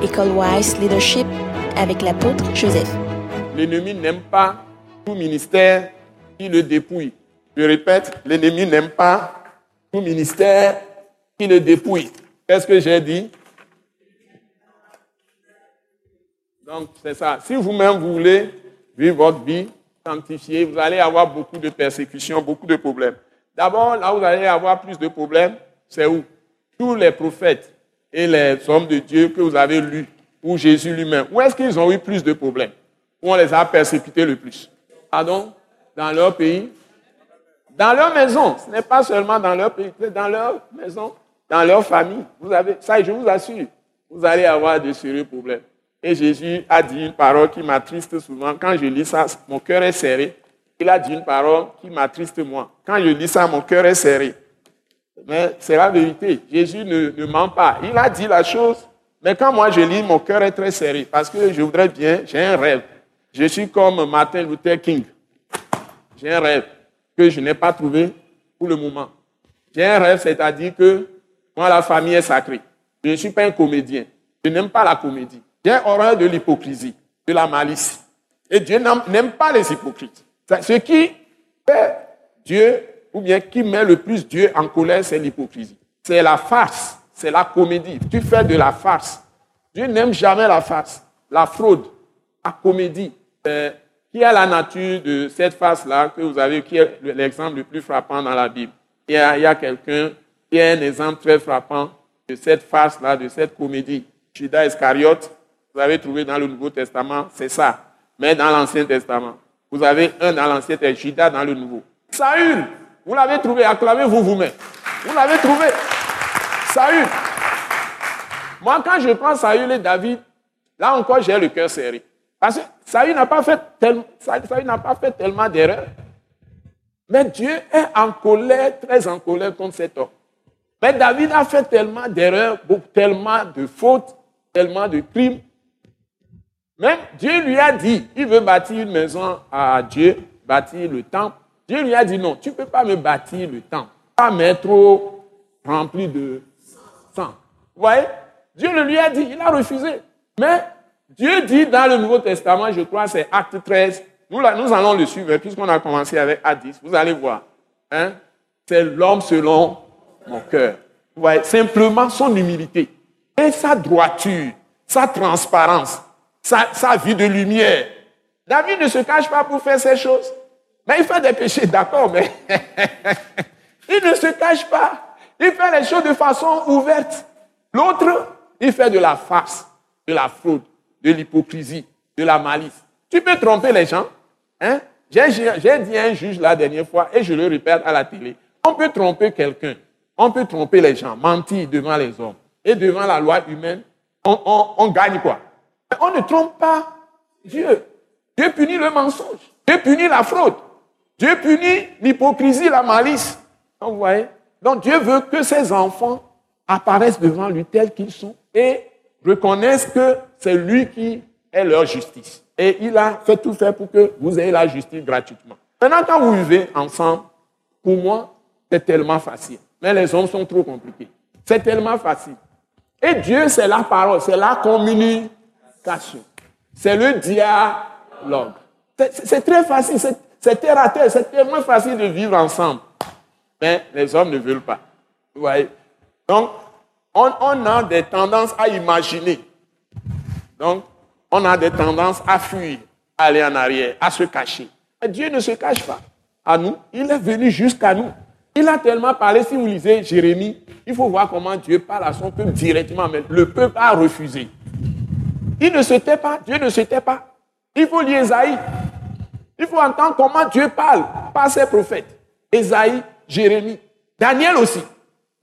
École Wise Leadership avec l'apôtre Joseph. L'ennemi n'aime pas tout ministère qui le dépouille. Je répète, l'ennemi n'aime pas tout ministère qui le dépouille. Qu'est-ce que j'ai dit? Donc, c'est ça. Si vous-même vous voulez vivre votre vie sanctifiée, vous allez avoir beaucoup de persécutions, beaucoup de problèmes. D'abord, là où vous allez avoir plus de problèmes, c'est où? Tous les prophètes et les hommes de Dieu que vous avez lus, ou Jésus lui-même, où est-ce qu'ils ont eu plus de problèmes? Où on les a persécutés le plus? Pardon? Dans leur pays? Dans leur maison. Ce n'est pas seulement dans leur pays, c'est dans leur maison, dans leur famille. Vous avez, ça, je vous assure, vous allez avoir de sérieux problèmes. Et Jésus a dit une parole qui m'attriste souvent. Quand je lis ça, mon cœur est serré. Il a dit une parole qui m'attriste moi. Quand je lis ça, mon cœur est serré. Mais c'est la vérité. Jésus ne, ment pas. Il a dit la chose, mais quand moi je lis, mon cœur est très serré parce que je voudrais bien, j'ai un rêve. Je suis comme Martin Luther King. J'ai un rêve que je n'ai pas trouvé pour le moment. J'ai un rêve, c'est-à-dire que moi, la famille est sacrée. Je ne suis pas un comédien. Je n'aime pas la comédie. J'ai horreur de l'hypocrisie, de la malice. Et Dieu n'aime pas les hypocrites. Ce qui fait Dieu, ou bien qui met le plus Dieu en colère, c'est l'hypocrisie. C'est la farce, c'est la comédie. Tu fais de la farce. Dieu n'aime jamais la farce, la fraude, la comédie. Euh, qui est la nature de cette farce-là que vous avez, qui est l'exemple le plus frappant dans la Bible? Il y a, a quelqu'un qui a un exemple très frappant de cette farce-là, de cette comédie. Judas Iscariote, vous avez trouvé dans le Nouveau Testament, c'est ça. Mais dans l'Ancien Testament, vous avez un dans l'Ancien Testament, Judas dans le Nouveau. Saül, vous l'avez trouvé, acclamez-vous vous-même. Vous, l'avez trouvé. Saül. Moi, quand je prends Saül et David, là encore, j'ai le cœur serré. Parce que Saül n'a pas fait, n'a pas fait tellement d'erreurs. Mais Dieu est en colère, très en colère contre cet homme. Mais David a fait tellement d'erreurs, tellement de fautes, tellement de crimes. Même Dieu lui a dit, il veut bâtir une maison à Dieu, bâtir le temple. Dieu lui a dit non, tu ne peux pas me bâtir le temple. Pas mettre rempli de sang. Vous voyez? Dieu le lui a dit, il a refusé. Mais Dieu dit dans le Nouveau Testament, je crois c'est Acte 13, nous, allons le suivre puisqu'on a commencé avec Acte 10, vous allez voir. Hein? C'est l'homme selon mon cœur. Vous voyez, simplement son humilité et sa droiture, sa transparence sa, vie de lumière. David ne se cache pas pour faire ces choses. Mais il fait des péchés, d'accord, mais il ne se cache pas. Il fait les choses de façon ouverte. L'autre, il fait de la farce, de la fraude, de l'hypocrisie, de la malice. Tu peux tromper les gens. Hein? J'ai dit à un juge la dernière fois, et je le répète à la télé, on peut tromper quelqu'un, on peut tromper les gens, mentir devant les hommes. Et devant la loi humaine, on gagne quoi? On ne trompe pas Dieu. Dieu punit le mensonge. Dieu punit la fraude. Dieu punit l'hypocrisie, la malice. Donc, vous voyez Donc Dieu veut que ses enfants apparaissent devant lui tels qu'ils sont et reconnaissent que c'est lui qui est leur justice. Et il a fait tout faire pour que vous ayez la justice gratuitement. Maintenant, quand vous vivez ensemble, pour moi, c'est tellement facile. Mais les hommes sont trop compliqués. C'est tellement facile. Et Dieu, c'est la parole, c'est la communion c'est le dialogue. C'est très facile, c'est terre à terre, c'est tellement facile de vivre ensemble. Mais les hommes ne veulent pas. Vous voyez? Donc, on, a des tendances à imaginer. Donc, on a des tendances à fuir, à aller en arrière, à se cacher. Mais Dieu ne se cache pas à nous. Il est venu jusqu'à nous. Il a tellement parlé. Si vous lisez Jérémie, il faut voir comment Dieu parle à son peuple directement. Mais le peuple a refusé. Il ne se tait pas, Dieu ne se tait pas. Il faut lire Esaïe. Il faut entendre comment Dieu parle par ses prophètes. Esaïe, Jérémie, Daniel aussi.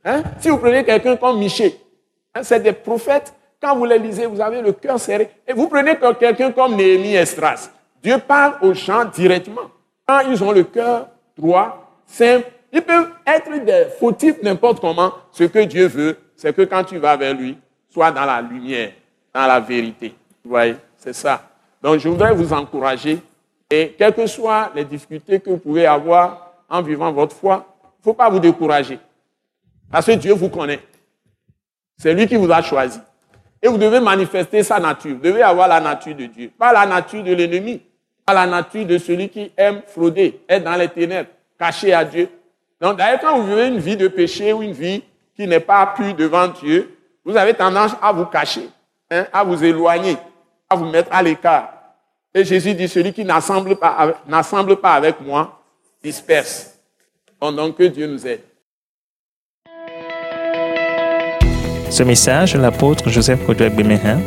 Hein? Si vous prenez quelqu'un comme Michel, hein, c'est des prophètes. Quand vous les lisez, vous avez le cœur serré. Et vous prenez quelqu'un comme Néhémie Estras. Dieu parle aux gens directement. Quand ils ont le cœur droit, simple, ils peuvent être des fautifs n'importe comment. Ce que Dieu veut, c'est que quand tu vas vers lui, sois dans la lumière dans la vérité. Vous voyez, c'est ça. Donc je voudrais vous encourager et quelles que soient les difficultés que vous pouvez avoir en vivant votre foi, il ne faut pas vous décourager. Parce que Dieu vous connaît. C'est lui qui vous a choisi. Et vous devez manifester sa nature. Vous devez avoir la nature de Dieu. Pas la nature de l'ennemi. Pas la nature de celui qui aime frauder, être dans les ténèbres, caché à Dieu. Donc, d'ailleurs, quand vous vivez une vie de péché ou une vie qui n'est pas pure devant Dieu, vous avez tendance à vous cacher, hein, à vous éloigner, à vous mettre à l'écart. Et Jésus dit, celui qui n'assemble pas, n'assemble pas avec moi, disperse. Donc, que Dieu nous aide. Ce message de l'apôtre Joseph Kodouak Bemehin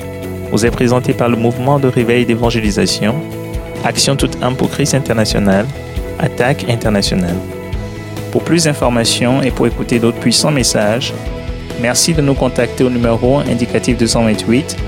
vous est présenté par le mouvement de réveil d'évangélisation, Action toute âme pour Christ international, Attaque internationale. Pour plus d'informations et pour écouter d'autres puissants messages, merci de nous contacter au numéro indicatif 228